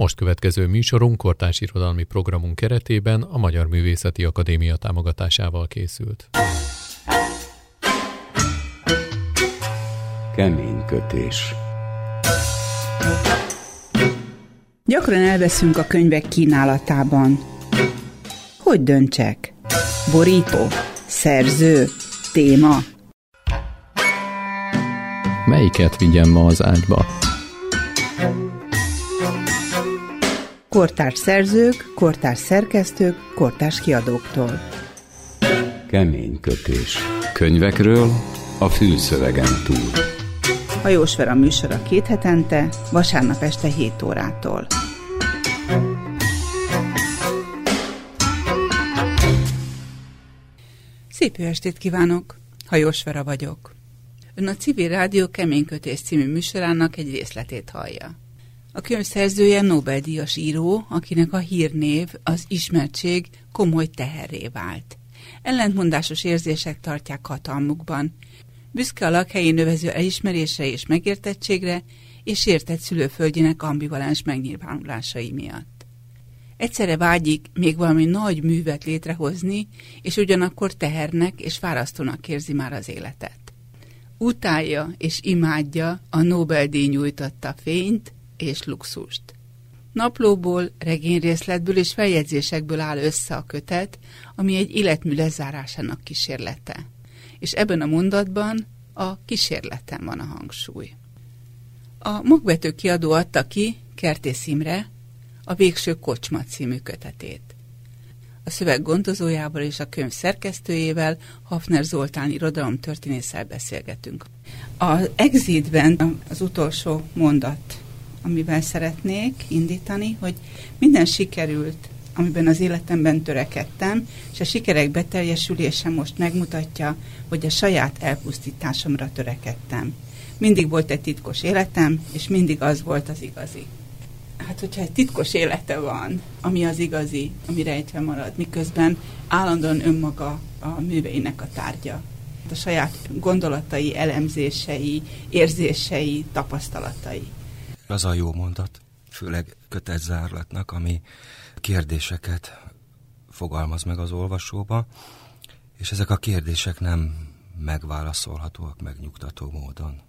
Most következő műsorunk kortárs irodalmi programunk keretében a Magyar Művészeti Akadémia támogatásával készült. Kemény kötés. Gyakran elveszünk a könyvek kínálatában. Hogy döntsek? Borító? Szerző? Téma? Melyiket vigyem ma az ágyba? Kortárs szerzők, kortárs szerkesztők, kortárs kiadóktól. Kemény kötés. Könyvekről a fűszövegen túl. Hajós Vera műsora két hetente, vasárnap este 7 órától. Szép jó estét kívánok! Hajós Vera vagyok. Ön a Civil Rádió Keménykötés című műsorának egy részletét hallja. A könyv szerzője Nobel-díjas író, akinek a hírnév, az ismertség komoly teherré vált. Ellentmondásos érzések tartják hatalmukban. Büszke a lakhelyi növező elismerésre és megértettségre, és értett szülőföldjének ambivalens megnyilvánulásai miatt. Egyszerre vágyik még valami nagy művet létrehozni, és ugyanakkor tehernek és fárasztónak érzi már az életet. Utálja és imádja a Nobel-díj nyújtotta fényt, és luxust. Naplóból, regényrészletből és feljegyzésekből áll össze a kötet, ami egy életmű lezárásának kísérlete. És ebben a mondatban a kísérleten van a hangsúly. A magvető kiadó adta ki Kertész Imre a Végső Kocsma című kötetét. A szöveg gondozójával és a könyv szerkesztőjével, Hafner Zoltán történésszel beszélgetünk. Az exitben az utolsó mondat amivel szeretnék indítani, hogy minden sikerült, amiben az életemben törekedtem, és a sikerek beteljesülése most megmutatja, hogy a saját elpusztításomra törekedtem. Mindig volt egy titkos életem, és mindig az volt az igazi. Hát, hogyha egy titkos élete van, ami az igazi, ami rejtve marad, miközben állandóan önmaga a műveinek a tárgya. A saját gondolatai, elemzései, érzései, tapasztalatai az a jó mondat, főleg zárlatnak, ami kérdéseket fogalmaz meg az olvasóba, és ezek a kérdések nem megválaszolhatóak megnyugtató módon.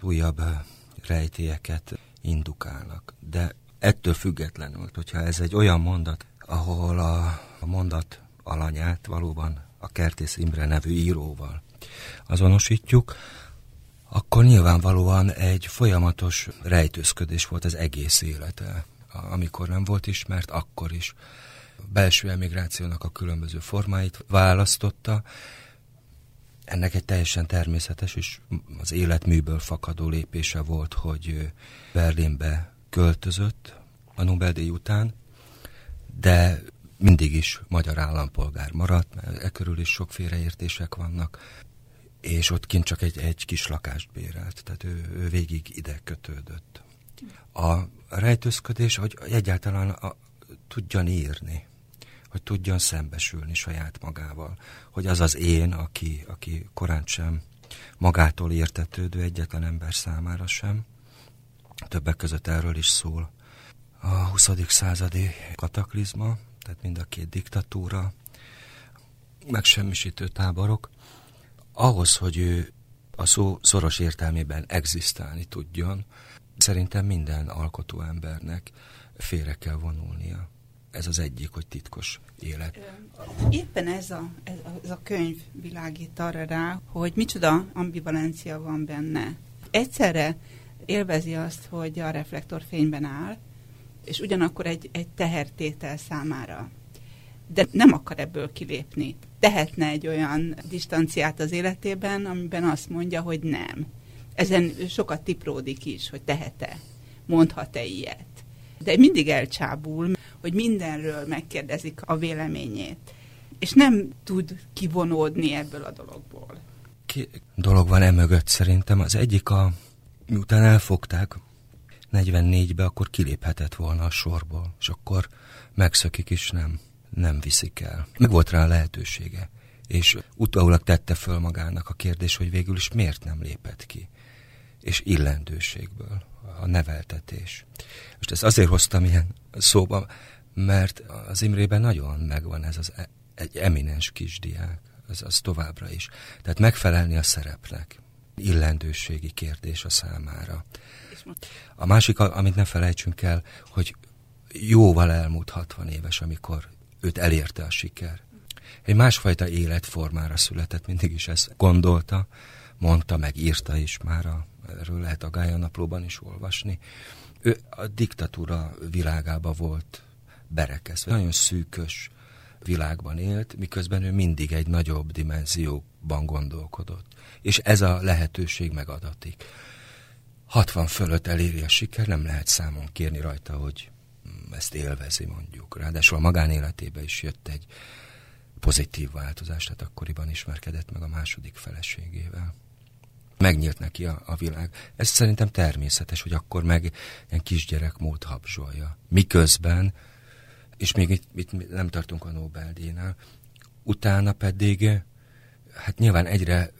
Újabb eh, rejtélyeket indukálnak, de ettől függetlenül, hogyha ez egy olyan mondat, ahol a, a mondat alanyát valóban a Kertész Imre nevű íróval azonosítjuk, akkor nyilvánvalóan egy folyamatos rejtőzködés volt az egész élete. Amikor nem volt ismert, akkor is belső emigrációnak a különböző formáit választotta. Ennek egy teljesen természetes és az életműből fakadó lépése volt, hogy Berlinbe költözött a Nobel-díj után, de mindig is magyar állampolgár maradt, mert e körül is sok félreértések vannak és ott kint csak egy, egy kis lakást bérelt, tehát ő, ő végig ide kötődött. A rejtőzködés, hogy egyáltalán a, tudjan írni, hogy tudjon szembesülni saját magával, hogy az az én, aki, aki korán sem magától értetődő egyetlen ember számára sem, többek között erről is szól a 20. századi kataklizma, tehát mind a két diktatúra, megsemmisítő táborok, ahhoz, hogy ő a szó szoros értelmében egzisztálni tudjon, szerintem minden alkotó embernek félre kell vonulnia. Ez az egyik, hogy titkos élet. Éppen ez a, ez a, könyv világít arra rá, hogy micsoda ambivalencia van benne. Egyszerre élvezi azt, hogy a reflektorfényben áll, és ugyanakkor egy, egy tehertétel számára de nem akar ebből kilépni. Tehetne egy olyan distanciát az életében, amiben azt mondja, hogy nem. Ezen sokat tipródik is, hogy tehet-e, mondhat-e ilyet. De mindig elcsábul, hogy mindenről megkérdezik a véleményét. És nem tud kivonódni ebből a dologból. Ki dolog van emögött szerintem. Az egyik a, miután elfogták 44-be, akkor kiléphetett volna a sorból, és akkor megszökik is nem nem viszik el. Meg volt rá a lehetősége, és utólag tette föl magának a kérdés, hogy végül is miért nem lépett ki. És illendőségből, a neveltetés. Most ezt azért hoztam ilyen szóba, mert az Imrében nagyon megvan ez az e- egy eminens kisdiák, az, az továbbra is. Tehát megfelelni a szerepnek. Illendőségi kérdés a számára. A másik, amit ne felejtsünk el, hogy jóval elmúlt 60 éves, amikor őt elérte a siker. Egy másfajta életformára született, mindig is ezt gondolta, mondta, meg írta is már, a, erről lehet a Gája naplóban is olvasni. Ő a diktatúra világába volt berekezve. Nagyon szűkös világban élt, miközben ő mindig egy nagyobb dimenzióban gondolkodott. És ez a lehetőség megadatik. 60 fölött eléri a siker, nem lehet számon kérni rajta, hogy ezt élvezi mondjuk. Ráadásul a magánéletébe is jött egy pozitív változás, tehát akkoriban ismerkedett meg a második feleségével. Megnyílt neki a, a világ. Ez szerintem természetes, hogy akkor meg ilyen kisgyerek mód habzsolja. Miközben, és még itt, itt nem tartunk a Nobel-díjnál, utána pedig hát nyilván egyre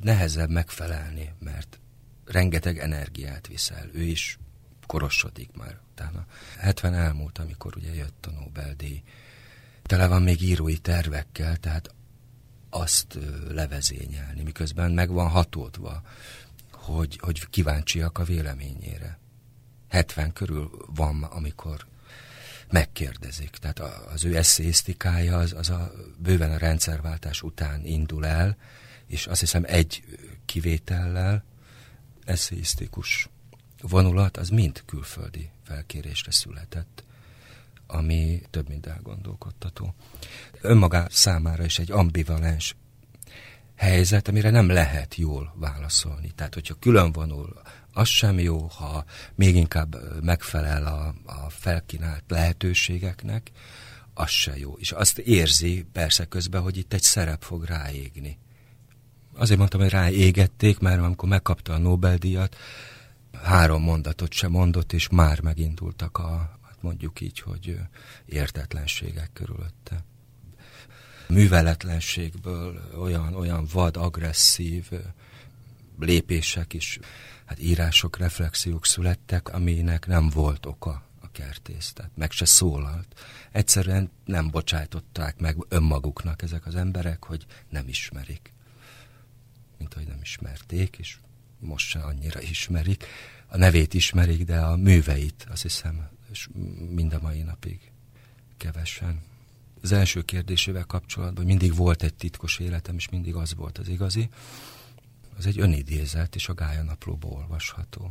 nehezebb megfelelni, mert rengeteg energiát viszel. Ő is korosodik már utána. 70 elmúlt, amikor ugye jött a Nobel-díj. Tele van még írói tervekkel, tehát azt levezényelni, miközben meg van hatódva, hogy, hogy kíváncsiak a véleményére. 70 körül van, amikor megkérdezik. Tehát az ő eszéisztikája az, az a, bőven a rendszerváltás után indul el, és azt hiszem egy kivétellel eszéisztikus vonulat, az mind külföldi felkérésre született, ami több mint elgondolkodtató. Önmaga számára is egy ambivalens helyzet, amire nem lehet jól válaszolni. Tehát, hogyha külön vonul, az sem jó, ha még inkább megfelel a, a felkínált lehetőségeknek, az se jó. És azt érzi persze közben, hogy itt egy szerep fog ráégni. Azért mondtam, hogy ráégették, mert amikor megkapta a Nobel-díjat, három mondatot sem mondott, és már megindultak a, hát mondjuk így, hogy értetlenségek körülötte. Műveletlenségből olyan, olyan vad, agresszív lépések is, hát írások, reflexiók születtek, aminek nem volt oka a kertész, tehát meg se szólalt. Egyszerűen nem bocsájtották meg önmaguknak ezek az emberek, hogy nem ismerik. Mint hogy nem ismerték, és most se annyira ismerik. A nevét ismerik, de a műveit azt hiszem és mind a mai napig kevesen. Az első kérdésével kapcsolatban mindig volt egy titkos életem, és mindig az volt az igazi. Az egy önidézet, és a Gája naplóba olvasható.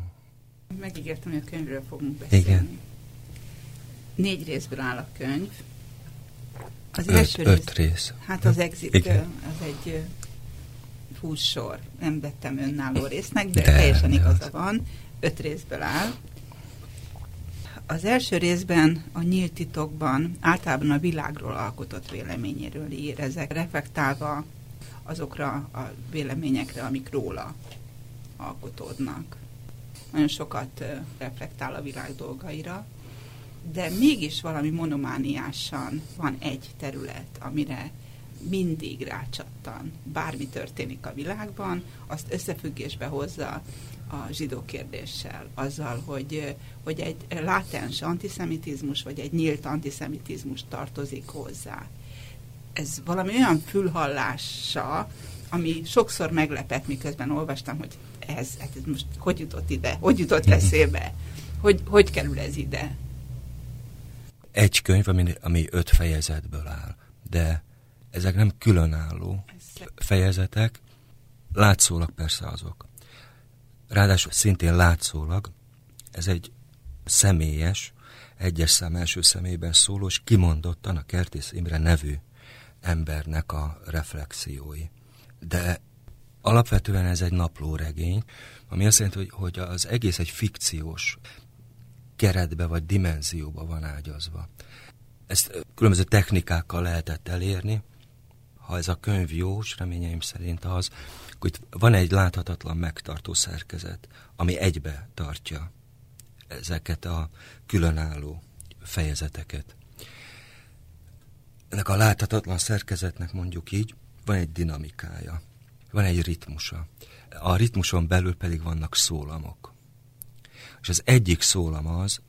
Megígértem, hogy a könyvről fogunk beszélni. Igen. Négy részből áll a könyv. Az öt, első öt rész, rész. Hát az exit, Igen. az egy hússor. Nem vettem önálló résznek, de, de teljesen igaza van. Öt részből áll. Az első részben a nyílt titokban általában a világról alkotott véleményéről ír, ezek reflektálva azokra a véleményekre, amik róla alkotódnak. Nagyon sokat reflektál a világ dolgaira, de mégis valami monomániásan van egy terület, amire mindig rácsattan. Bármi történik a világban, azt összefüggésbe hozza a zsidó kérdéssel, azzal, hogy, hogy egy látens antiszemitizmus, vagy egy nyílt antiszemitizmus tartozik hozzá. Ez valami olyan fülhallása, ami sokszor meglepett, miközben olvastam, hogy ez, hát ez most hogy jutott ide, hogy jutott eszébe, hogy, hogy kerül ez ide. Egy könyv, ami, ami öt fejezetből áll, de ezek nem különálló fejezetek, látszólag persze azok. Ráadásul szintén látszólag ez egy személyes, egyes szám első személyben szóló, és kimondottan a Kertész Imre nevű embernek a reflexiói. De alapvetően ez egy naplóregény, ami azt jelenti, hogy, hogy az egész egy fikciós keretbe vagy dimenzióba van ágyazva. Ezt különböző technikákkal lehetett elérni, ha ez a könyv jó, és reményeim szerint az, hogy van egy láthatatlan megtartó szerkezet, ami egybe tartja ezeket a különálló fejezeteket. Ennek a láthatatlan szerkezetnek mondjuk így van egy dinamikája, van egy ritmusa. A ritmuson belül pedig vannak szólamok. És az egyik szólam az,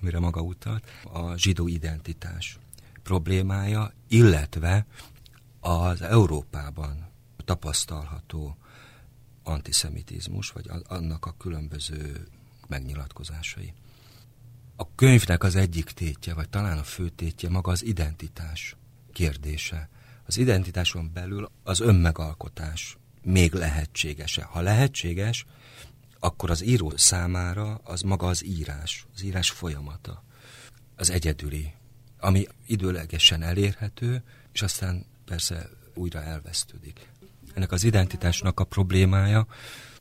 amire maga utalt, a zsidó identitás problémája, illetve az Európában tapasztalható antiszemitizmus, vagy annak a különböző megnyilatkozásai. A könyvnek az egyik tétje, vagy talán a fő tétje maga az identitás kérdése. Az identitáson belül az önmegalkotás még lehetséges-e? Ha lehetséges, akkor az író számára az maga az írás, az írás folyamata, az egyedüli, ami időlegesen elérhető, és aztán persze újra elvesztődik. Ennek az identitásnak a problémája,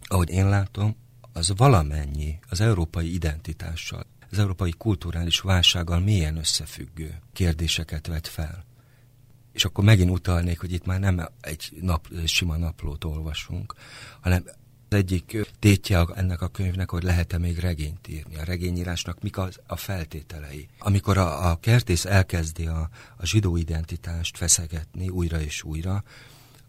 ahogy én látom, az valamennyi az európai identitással, az európai kulturális válsággal milyen összefüggő kérdéseket vet fel. És akkor megint utalnék, hogy itt már nem egy nap, sima naplót olvasunk, hanem az egyik tétje ennek a könyvnek, hogy lehet-e még regényt írni. A regényírásnak mik az, a feltételei. Amikor a, a kertész elkezdi a, a zsidó identitást feszegetni újra és újra,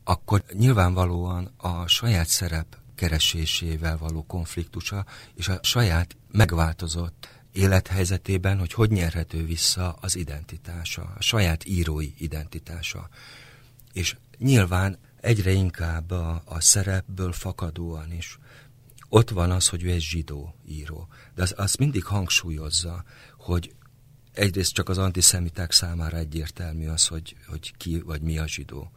akkor nyilvánvalóan a saját szerep keresésével való konfliktusa és a saját megváltozott élethelyzetében, hogy hogy nyerhető vissza az identitása, a saját írói identitása. És nyilván egyre inkább a, a szerepből fakadóan is ott van az, hogy ő egy zsidó író. De az, mindig hangsúlyozza, hogy egyrészt csak az antiszemiták számára egyértelmű az, hogy, hogy ki vagy mi a zsidó.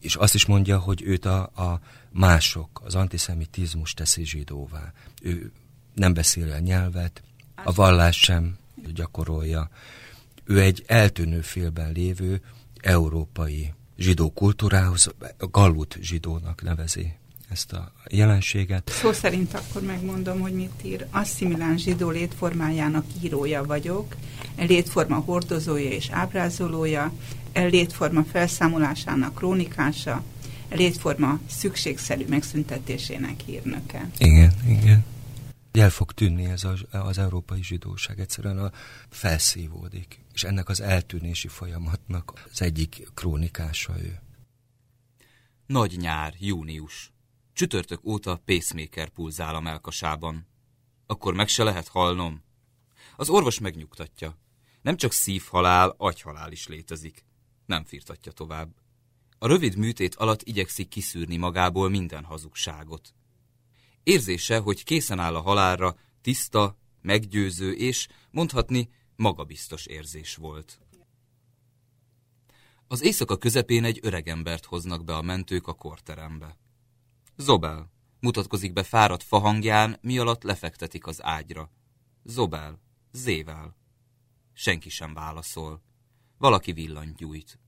És azt is mondja, hogy őt a, a mások, az antiszemitizmus teszi zsidóvá. Ő nem beszél a nyelvet, a vallás sem gyakorolja. Ő egy eltűnő félben lévő európai zsidó kultúrához, a galut zsidónak nevezi ezt a jelenséget. Szó szerint akkor megmondom, hogy mit ír. Asszimilán zsidó létformájának írója vagyok, e létforma hordozója és ábrázolója, e létforma felszámolásának krónikása, e létforma szükségszerű megszüntetésének hírnöke. Igen, igen. El fog tűnni ez az, az európai zsidóság, egyszerűen a felszívódik, és ennek az eltűnési folyamatnak az egyik krónikása ő. Nagy nyár, június. Csütörtök óta pacemaker pulzál a melkasában. Akkor meg se lehet halnom. Az orvos megnyugtatja. Nem csak szívhalál, agyhalál is létezik. Nem firtatja tovább. A rövid műtét alatt igyekszik kiszűrni magából minden hazugságot. Érzése, hogy készen áll a halálra, tiszta, meggyőző és, mondhatni, magabiztos érzés volt. Az éjszaka közepén egy öregembert hoznak be a mentők a korterembe. Zobel. Mutatkozik be fáradt fahangján, mi alatt lefektetik az ágyra. Zobel. Zével. Senki sem válaszol. Valaki villanyt gyújt.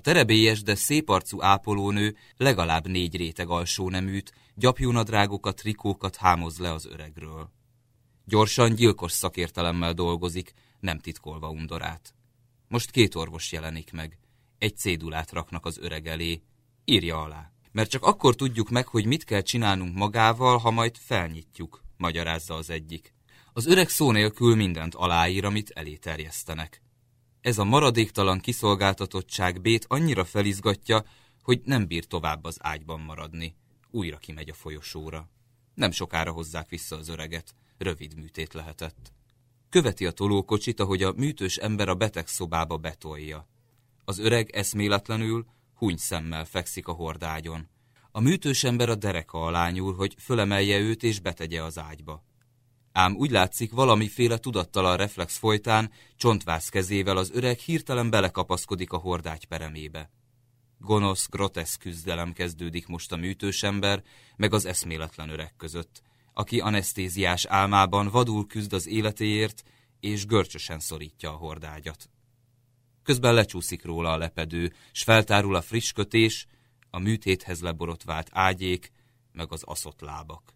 A terebélyes, de szép arcú ápolónő legalább négy réteg alsó neműt, gyapjúnadrágokat, trikókat hámoz le az öregről. Gyorsan, gyilkos szakértelemmel dolgozik, nem titkolva undorát. Most két orvos jelenik meg. Egy cédulát raknak az öreg elé. Írja alá. Mert csak akkor tudjuk meg, hogy mit kell csinálnunk magával, ha majd felnyitjuk, magyarázza az egyik. Az öreg szó nélkül mindent aláír, amit elé terjesztenek. Ez a maradéktalan kiszolgáltatottság Bét annyira felizgatja, hogy nem bír tovább az ágyban maradni. Újra kimegy a folyosóra. Nem sokára hozzák vissza az öreget. Rövid műtét lehetett. Követi a tolókocsit, ahogy a műtős ember a beteg szobába betolja. Az öreg eszméletlenül, huny szemmel fekszik a hordágyon. A műtős ember a dereka alá nyúl, hogy fölemelje őt és betegye az ágyba. Ám úgy látszik, valamiféle tudattalan reflex folytán, csontvász kezével az öreg hirtelen belekapaszkodik a hordágy peremébe. Gonosz, groteszk küzdelem kezdődik most a műtős ember, meg az eszméletlen öreg között, aki anesztéziás álmában vadul küzd az életéért, és görcsösen szorítja a hordágyat. Közben lecsúszik róla a lepedő, s feltárul a friss kötés, a műtéthez leborotvált ágyék, meg az aszott lábak.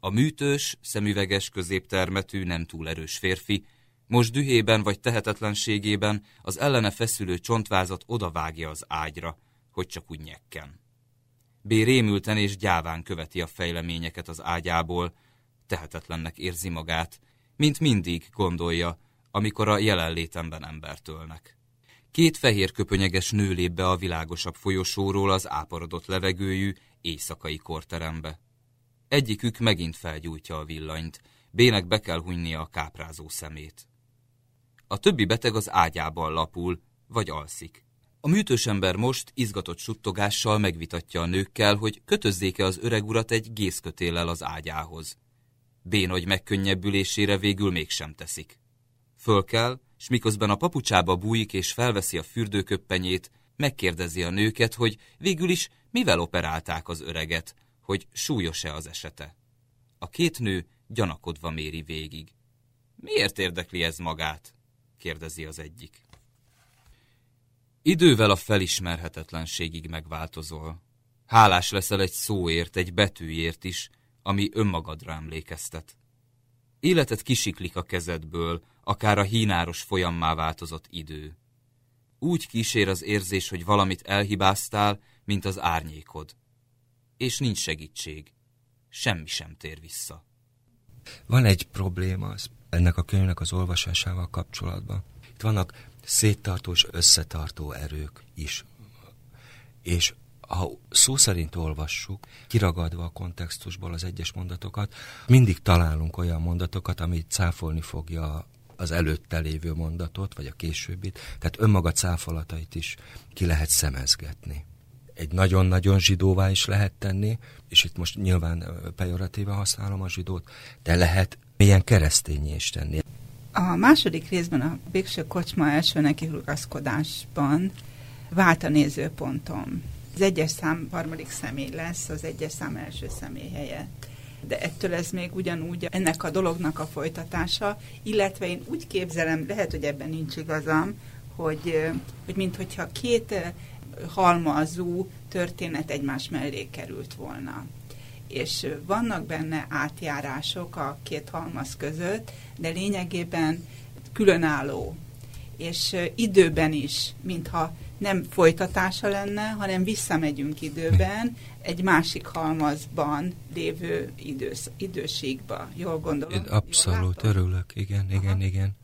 A műtős, szemüveges, középtermetű, nem túl erős férfi, most dühében vagy tehetetlenségében az ellene feszülő csontvázat odavágja az ágyra, hogy csak úgy nyekken. B. rémülten és gyáván követi a fejleményeket az ágyából, tehetetlennek érzi magát, mint mindig gondolja, amikor a jelenlétemben embert ölnek. Két fehér köpönyeges nő lép be a világosabb folyosóról az áparodott levegőjű éjszakai korterembe. Egyikük megint felgyújtja a villanyt, Bének be kell hunynia a káprázó szemét. A többi beteg az ágyában lapul, vagy alszik. A műtős ember most izgatott suttogással megvitatja a nőkkel, hogy kötözzék-e az öreg urat egy gészkötéllel az ágyához. Bénagy megkönnyebbülésére végül mégsem teszik. Föl kell, s miközben a papucsába bújik és felveszi a fürdőköppenyét, megkérdezi a nőket, hogy végül is mivel operálták az öreget, hogy súlyos-e az esete. A két nő gyanakodva méri végig. Miért érdekli ez magát? kérdezi az egyik. Idővel a felismerhetetlenségig megváltozol. Hálás leszel egy szóért, egy betűért is, ami önmagadra emlékeztet. Életet kisiklik a kezedből, akár a hínáros folyammá változott idő. Úgy kísér az érzés, hogy valamit elhibáztál, mint az árnyékod. És nincs segítség. Semmi sem tér vissza. Van egy probléma ennek a könyvnek az olvasásával kapcsolatban. Itt vannak széttartó és összetartó erők is. És ha szó szerint olvassuk, kiragadva a kontextusból az egyes mondatokat, mindig találunk olyan mondatokat, amit cáfolni fogja az előtte lévő mondatot, vagy a későbbit, tehát önmaga cáfolatait is ki lehet szemezgetni. Egy nagyon-nagyon zsidóvá is lehet tenni, és itt most nyilván pejoratíve használom a zsidót, de lehet milyen keresztényé is tenni. A második részben a végső kocsma első nekihurgaszkodásban vált a nézőpontom. Az egyes szám harmadik személy lesz, az egyes szám első személy helyett. De ettől ez még ugyanúgy ennek a dolognak a folytatása, illetve én úgy képzelem, lehet, hogy ebben nincs igazam, hogy, hogy minthogyha két halmazú történet egymás mellé került volna és vannak benne átjárások a két halmaz között, de lényegében különálló, és időben is, mintha nem folytatása lenne, hanem visszamegyünk időben egy másik halmazban lévő idősz, időségbe. Jól gondolom? Én abszolút jól örülök, igen, Aha. igen, igen.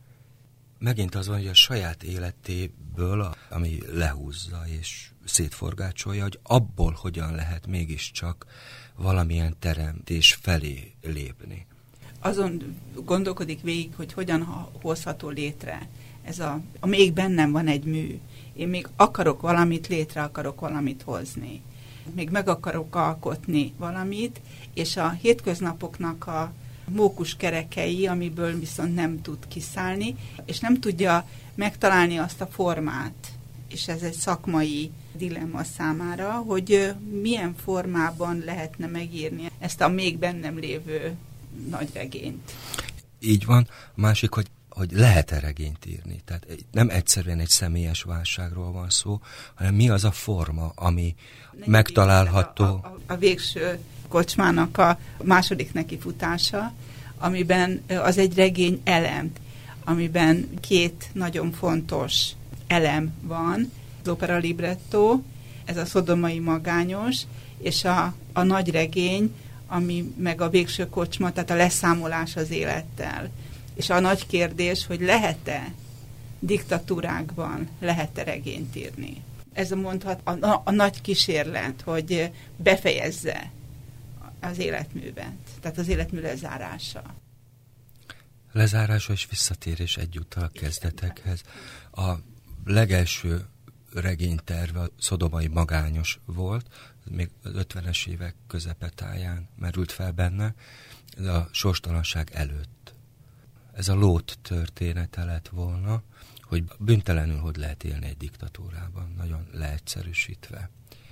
Megint az van, hogy a saját életéből, ami lehúzza és szétforgácsolja, hogy abból hogyan lehet mégiscsak valamilyen teremtés felé lépni. Azon gondolkodik végig, hogy hogyan hozható létre. Ez a, a még bennem van egy mű. Én még akarok valamit, létre akarok valamit hozni. Még meg akarok alkotni valamit, és a hétköznapoknak a mókus kerekei, amiből viszont nem tud kiszállni, és nem tudja megtalálni azt a formát. És ez egy szakmai dilemma számára, hogy milyen formában lehetne megírni ezt a még bennem lévő nagy regényt. Így van. A másik, hogy hogy lehet-e regényt írni. Tehát nem egyszerűen egy személyes válságról van szó, hanem mi az a forma, ami Nem megtalálható. A, a, a végső kocsmának a második nekifutása, amiben az egy regény elem, amiben két nagyon fontos elem van, az opera libretto, ez a szodomai magányos, és a, a nagy regény, ami meg a végső kocsma, tehát a leszámolás az élettel. És a nagy kérdés, hogy lehet-e diktatúrákban, lehet-e regényt írni. Ez a mondhat a, a, a nagy kísérlet, hogy befejezze az életművet, tehát az életmű lezárása. Lezárása és visszatérés egyúttal a kezdetekhez. A legelső regényterve a szodomai magányos volt, még az 50-es évek közepetáján merült fel benne, ez a sorstalanság előtt. Ez a lót története lett volna, hogy büntelenül hogy lehet élni egy diktatúrában, nagyon leegyszerűsítve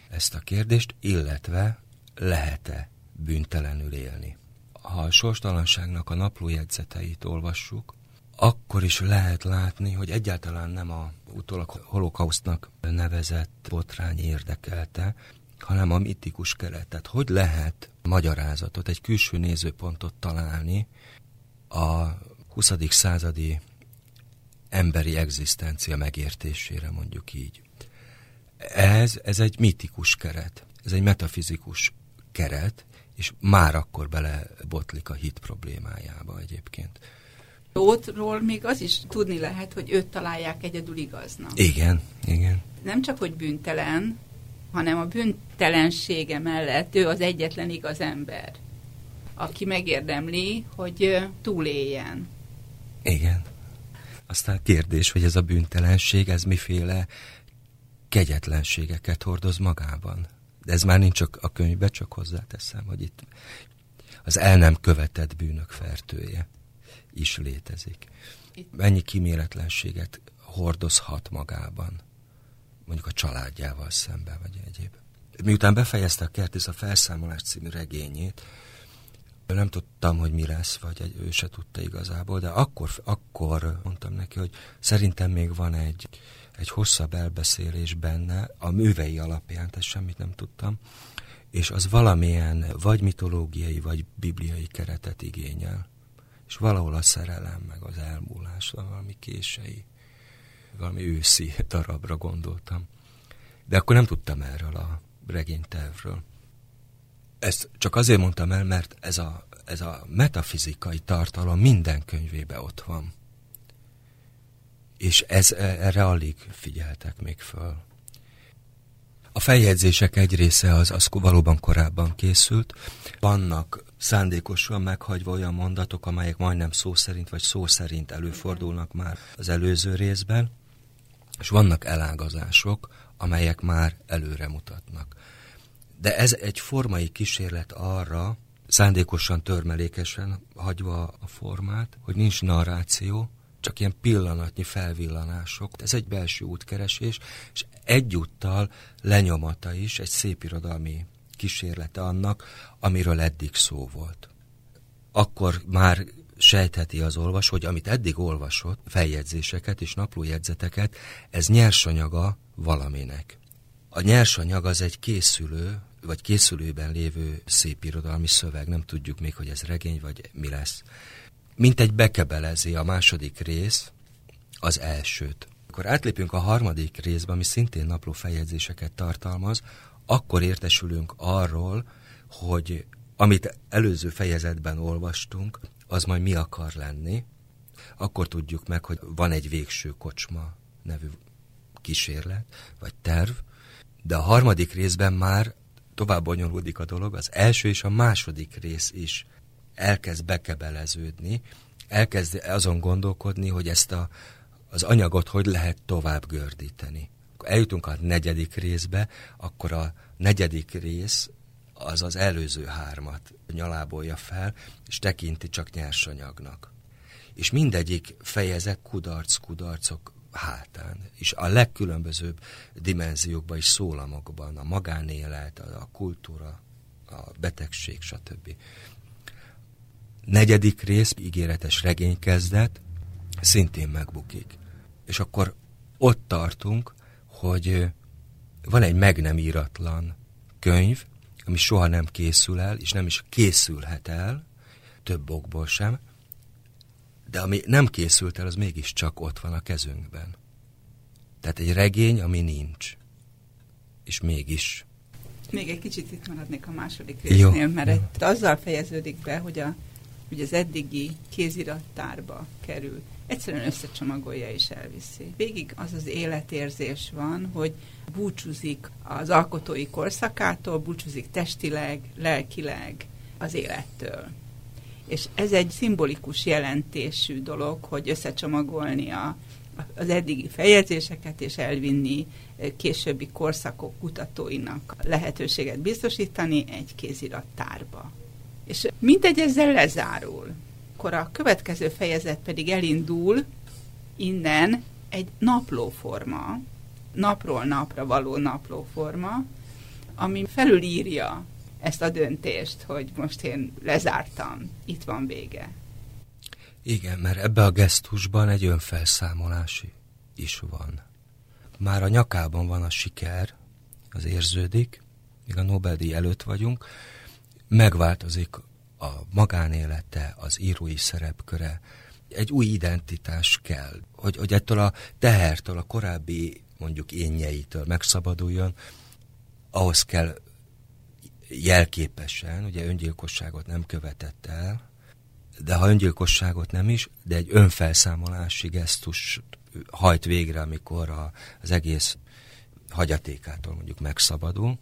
ezt a kérdést, illetve lehet-e büntelenül élni. Ha a sorstalanságnak a naplójegyzeteit olvassuk, akkor is lehet látni, hogy egyáltalán nem a utólag holokausztnak nevezett botrány érdekelte, hanem a mitikus keretet. Hogy lehet magyarázatot, egy külső nézőpontot találni a 20. századi emberi egzisztencia megértésére, mondjuk így. Ez, ez egy mitikus keret, ez egy metafizikus keret, és már akkor belebotlik a hit problémájába egyébként. Lótról még az is tudni lehet, hogy őt találják egyedül igaznak. Igen, igen. Nem csak, hogy bűntelen, hanem a bűntelensége mellett ő az egyetlen igaz ember. aki megérdemli, hogy túléljen. Igen. Aztán kérdés, hogy ez a bűntelenség, ez miféle kegyetlenségeket hordoz magában. De ez már nincs csak a könyvbe, csak hozzáteszem, hogy itt az el nem követett bűnök fertője is létezik. Mennyi kiméletlenséget hordozhat magában, mondjuk a családjával szemben, vagy egyéb. Miután befejezte a Kertész a Felszámolás című regényét, nem tudtam, hogy mi lesz, vagy ő se tudta igazából, de akkor, akkor mondtam neki, hogy szerintem még van egy, egy hosszabb elbeszélés benne, a művei alapján, tehát semmit nem tudtam, és az valamilyen vagy mitológiai, vagy bibliai keretet igényel. És valahol a szerelem, meg az elmúlás, valami kései, valami őszi darabra gondoltam. De akkor nem tudtam erről a regénytervről. Ezt csak azért mondtam el, mert ez a, ez a metafizikai tartalom minden könyvébe ott van. És ez, erre alig figyeltek még föl. A feljegyzések egy része az, az valóban korábban készült. Vannak szándékosan meghagyva olyan mondatok, amelyek majdnem szó szerint vagy szó szerint előfordulnak már az előző részben, és vannak elágazások, amelyek már előre mutatnak. De ez egy formai kísérlet arra, szándékosan törmelékesen hagyva a formát, hogy nincs narráció, csak ilyen pillanatnyi felvillanások. Ez egy belső útkeresés, és egyúttal lenyomata is egy szép irodalmi kísérlete annak, amiről eddig szó volt. Akkor már sejtheti az olvas, hogy amit eddig olvasott, feljegyzéseket és naplójegyzeteket, ez nyersanyaga valaminek. A nyersanyag az egy készülő, vagy készülőben lévő szép irodalmi szöveg, nem tudjuk még, hogy ez regény, vagy mi lesz. Mint egy bekebelezi a második rész az elsőt. Akkor átlépünk a harmadik részbe, ami szintén napló feljegyzéseket tartalmaz, akkor értesülünk arról, hogy amit előző fejezetben olvastunk, az majd mi akar lenni, akkor tudjuk meg, hogy van egy végső kocsma nevű kísérlet, vagy terv, de a harmadik részben már tovább bonyolódik a dolog, az első és a második rész is elkezd bekebeleződni, elkezd azon gondolkodni, hogy ezt a, az anyagot hogy lehet tovább gördíteni. Eljutunk a negyedik részbe, akkor a negyedik rész az az előző hármat nyalábolja fel, és tekinti csak nyersanyagnak. És mindegyik fejezet kudarc-kudarcok hátán, és a legkülönbözőbb dimenziókban és szólamokban, a magánélet, a kultúra, a betegség, stb. Negyedik rész, ígéretes regénykezdet, szintén megbukik. És akkor ott tartunk, hogy van egy meg nem íratlan könyv, ami soha nem készül el, és nem is készülhet el, több okból sem, de ami nem készült el, az mégiscsak ott van a kezünkben. Tehát egy regény, ami nincs. És mégis. Még egy kicsit itt maradnék a második résznél, Jó. mert itt azzal fejeződik be, hogy, a, hogy az eddigi kézirattárba kerül. Egyszerűen összecsomagolja és elviszi. Végig az az életérzés van, hogy búcsúzik az alkotói korszakától, búcsúzik testileg, lelkileg az élettől és ez egy szimbolikus jelentésű dolog, hogy összecsomagolni a, az eddigi fejezéseket, és elvinni későbbi korszakok kutatóinak lehetőséget biztosítani egy kézirattárba. És mindegy ezzel lezárul. Akkor a következő fejezet pedig elindul innen egy naplóforma, napról napra való naplóforma, ami felülírja ezt a döntést, hogy most én lezártam, itt van vége. Igen, mert ebbe a gesztusban egy önfelszámolási is van. Már a nyakában van a siker, az érződik, míg a Nobel-díj előtt vagyunk, megváltozik a magánélete, az írói szerepköre, egy új identitás kell, hogy, hogy ettől a tehertől, a korábbi mondjuk énjeitől megszabaduljon, ahhoz kell jelképesen, ugye öngyilkosságot nem követett el, de ha öngyilkosságot nem is, de egy önfelszámolási gesztus hajt végre, amikor a, az egész hagyatékától mondjuk megszabadul,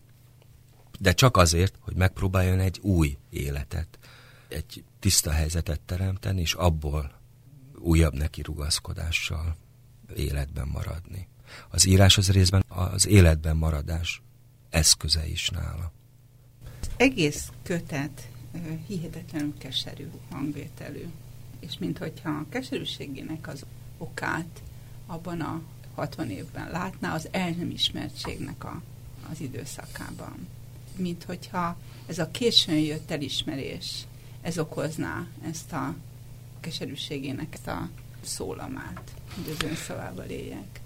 de csak azért, hogy megpróbáljon egy új életet egy tiszta helyzetet teremteni, és abból újabb neki rugaszkodással életben maradni. Az írás az részben az életben maradás eszköze is nála. Egész kötet hihetetlenül keserű hangvételű, és minthogyha a keserűségének az okát abban a 60 évben látná az el nem ismertségnek a, az időszakában. Mint hogyha ez a későn jött elismerés, ez okozná ezt a keserűségének ezt a szólamát, hogy az önszavával éljek.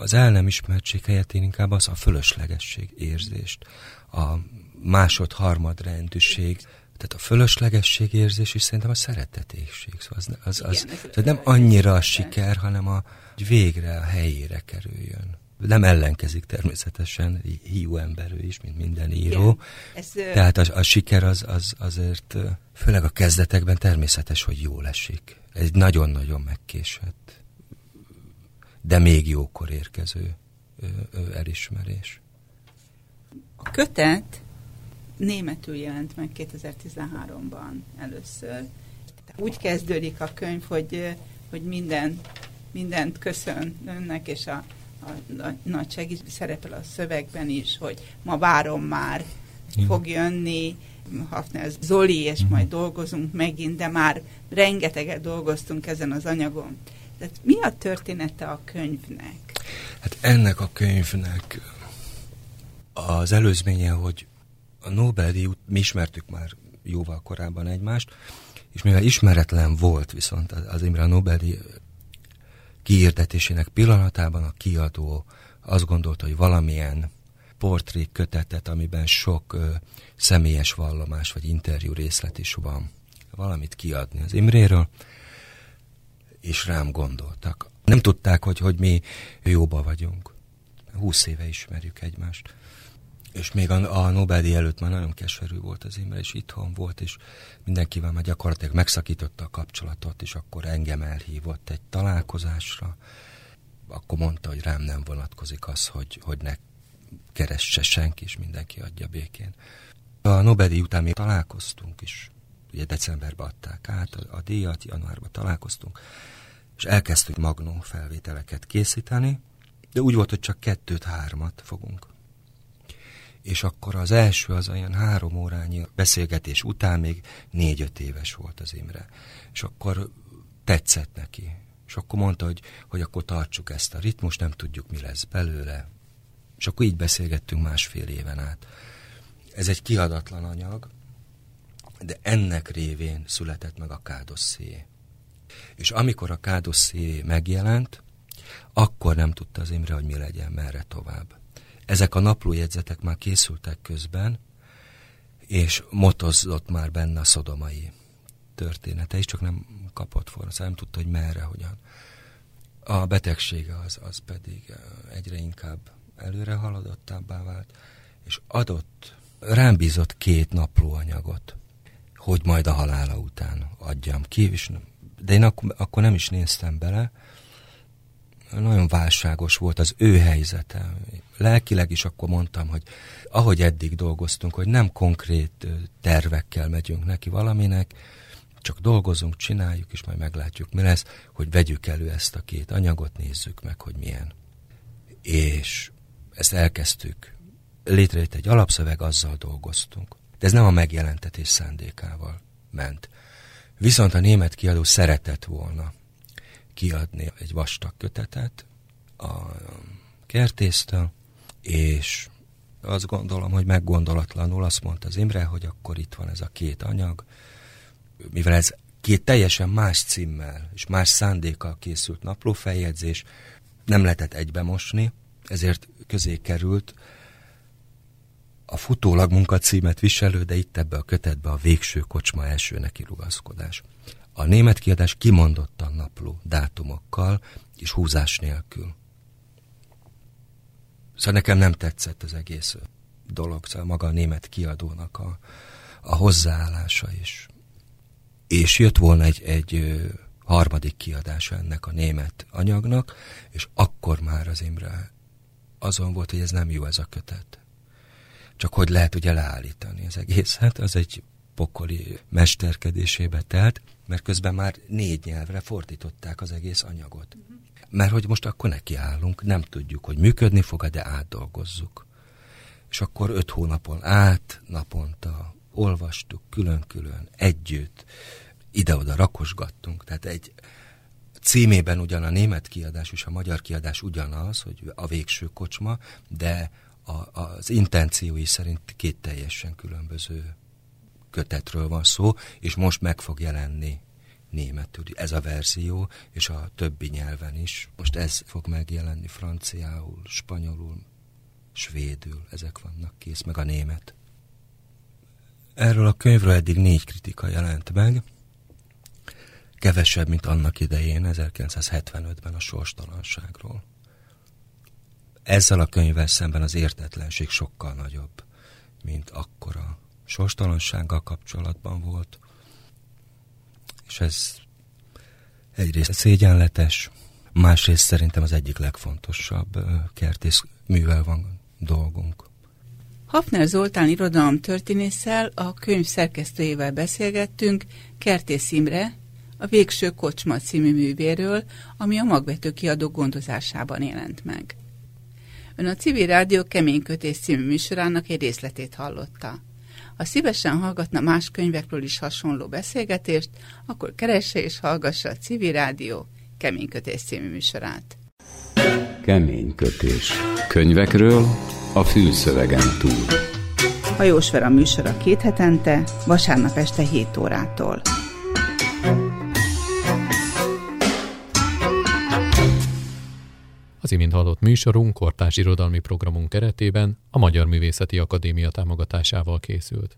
Az el nem ismertség helyett én inkább az a fölöslegesség érzést, a másod-harmad rendűség, tehát a fölöslegesség érzés is szerintem a szeretetéség. Szóval az, az, az, Igen, tehát nem annyira a siker, hanem a, hogy végre a helyére kerüljön. Nem ellenkezik természetesen, hiú ember ő is, mint minden író. Ez, Tehát a, a siker az, az azért, főleg a kezdetekben természetes, hogy jól esik. Ez egy nagyon-nagyon megkésett, de még jókor érkező elismerés. A kötet németül jelent meg 2013-ban először. Úgy kezdődik a könyv, hogy, hogy minden, mindent köszön önnek, és a, a, a nagy segít szerepel a szövegben is, hogy ma várom már, Igen. fog jönni, Hafner Zoli, és majd dolgozunk megint, de már rengeteget dolgoztunk ezen az anyagon. Tehát mi a története a könyvnek? Hát ennek a könyvnek az előzménye, hogy a Nobel-díjút mi ismertük már jóval korábban egymást, és mivel ismeretlen volt viszont az Imre Nobel-díj kiirdetésének pillanatában a kiadó azt gondolta, hogy valamilyen portré kötetet, amiben sok ö, személyes vallomás vagy interjú részlet is van, valamit kiadni az Imréről, és rám gondoltak. Nem tudták, hogy, hogy mi jóba vagyunk. Húsz éve ismerjük egymást és még a, a Nobel-díj előtt már nagyon keserű volt az Imre, és itthon volt, és mindenkivel már gyakorlatilag megszakította a kapcsolatot, és akkor engem elhívott egy találkozásra, akkor mondta, hogy rám nem vonatkozik az, hogy, hogy ne keresse senki, és mindenki adja békén. A Nobel-díj után még találkoztunk is, ugye decemberben adták át a, a díjat, januárban találkoztunk, és elkezdtük magnó felvételeket készíteni, de úgy volt, hogy csak kettőt-hármat fogunk és akkor az első az olyan három órányi beszélgetés után még négy-öt éves volt az Imre. És akkor tetszett neki. És akkor mondta, hogy, hogy akkor tartsuk ezt a ritmus, nem tudjuk, mi lesz belőle. És akkor így beszélgettünk másfél éven át. Ez egy kiadatlan anyag, de ennek révén született meg a kádosszé. És amikor a kádosszé megjelent, akkor nem tudta az Imre, hogy mi legyen, merre tovább. Ezek a naplójegyzetek már készültek közben, és motozott már benne a szodomai története is, csak nem kapott szóval nem tudta, hogy merre, hogyan. A betegsége az, az pedig eh, egyre inkább előre haladottabbá vált, és adott, rám bízott két naplóanyagot, hogy majd a halála után adjam ki, és de én akkor, akkor nem is néztem bele, nagyon válságos volt az ő helyzete. Lelkileg is akkor mondtam, hogy ahogy eddig dolgoztunk, hogy nem konkrét tervekkel megyünk neki valaminek, csak dolgozunk, csináljuk, és majd meglátjuk, mi lesz, hogy vegyük elő ezt a két anyagot, nézzük meg, hogy milyen. És ezt elkezdtük. Létrejött egy alapszöveg, azzal dolgoztunk. De ez nem a megjelentetés szándékával ment. Viszont a német kiadó szeretett volna kiadni egy vastag kötetet a kertésztől, és azt gondolom, hogy meggondolatlanul azt mondta az Imre, hogy akkor itt van ez a két anyag, mivel ez két teljesen más címmel és más szándékkal készült naplófeljegyzés, nem lehetett egybe mosni, ezért közé került a futólag munkacímet viselő, de itt ebbe a kötetbe a végső kocsma első neki rugaszkodás. A német kiadás kimondottan napló dátumokkal és húzás nélkül. Szóval nekem nem tetszett az egész dolog, szóval maga a német kiadónak a, a hozzáállása is. És jött volna egy, egy harmadik kiadása ennek a német anyagnak, és akkor már az Imre azon volt, hogy ez nem jó ez a kötet. Csak hogy lehet ugye leállítani az egészet, az egy pokoli mesterkedésébe telt, mert közben már négy nyelvre fordították az egész anyagot. Mert hogy most akkor nekiállunk, nem tudjuk, hogy működni fog de átdolgozzuk. És akkor öt hónapon át, naponta olvastuk külön-külön, együtt, ide-oda rakosgattunk. Tehát egy címében ugyan a német kiadás és a magyar kiadás ugyanaz, hogy a végső kocsma, de a, az intenciói szerint két teljesen különböző kötetről van szó, és most meg fog jelenni németül ez a verzió, és a többi nyelven is. Most ez fog megjelenni franciául, spanyolul, svédül, ezek vannak kész, meg a német. Erről a könyvről eddig négy kritika jelent meg, kevesebb, mint annak idején, 1975-ben a sorstalanságról. Ezzel a könyvvel szemben az értetlenség sokkal nagyobb, mint akkor a sorstalansággal kapcsolatban volt. És ez egyrészt szégyenletes, másrészt szerintem az egyik legfontosabb kertész művel van dolgunk. Hafner Zoltán irodalom történésszel a könyv szerkesztőjével beszélgettünk, Kertész Imre, a Végső Kocsma című művéről, ami a magvető kiadó gondozásában jelent meg. Ön a Civil Rádió Keménykötés című műsorának egy részletét hallotta. Ha szívesen hallgatna más könyvekről is hasonló beszélgetést, akkor keresse és hallgassa a Civil Rádió Keménykötés című műsorát. Keménykötés. Könyvekről a fülszövegen túl. Hajós Vera műsora két hetente, vasárnap este 7 órától. Az imént hallott műsorunk kortárs irodalmi programunk keretében a Magyar Művészeti Akadémia támogatásával készült.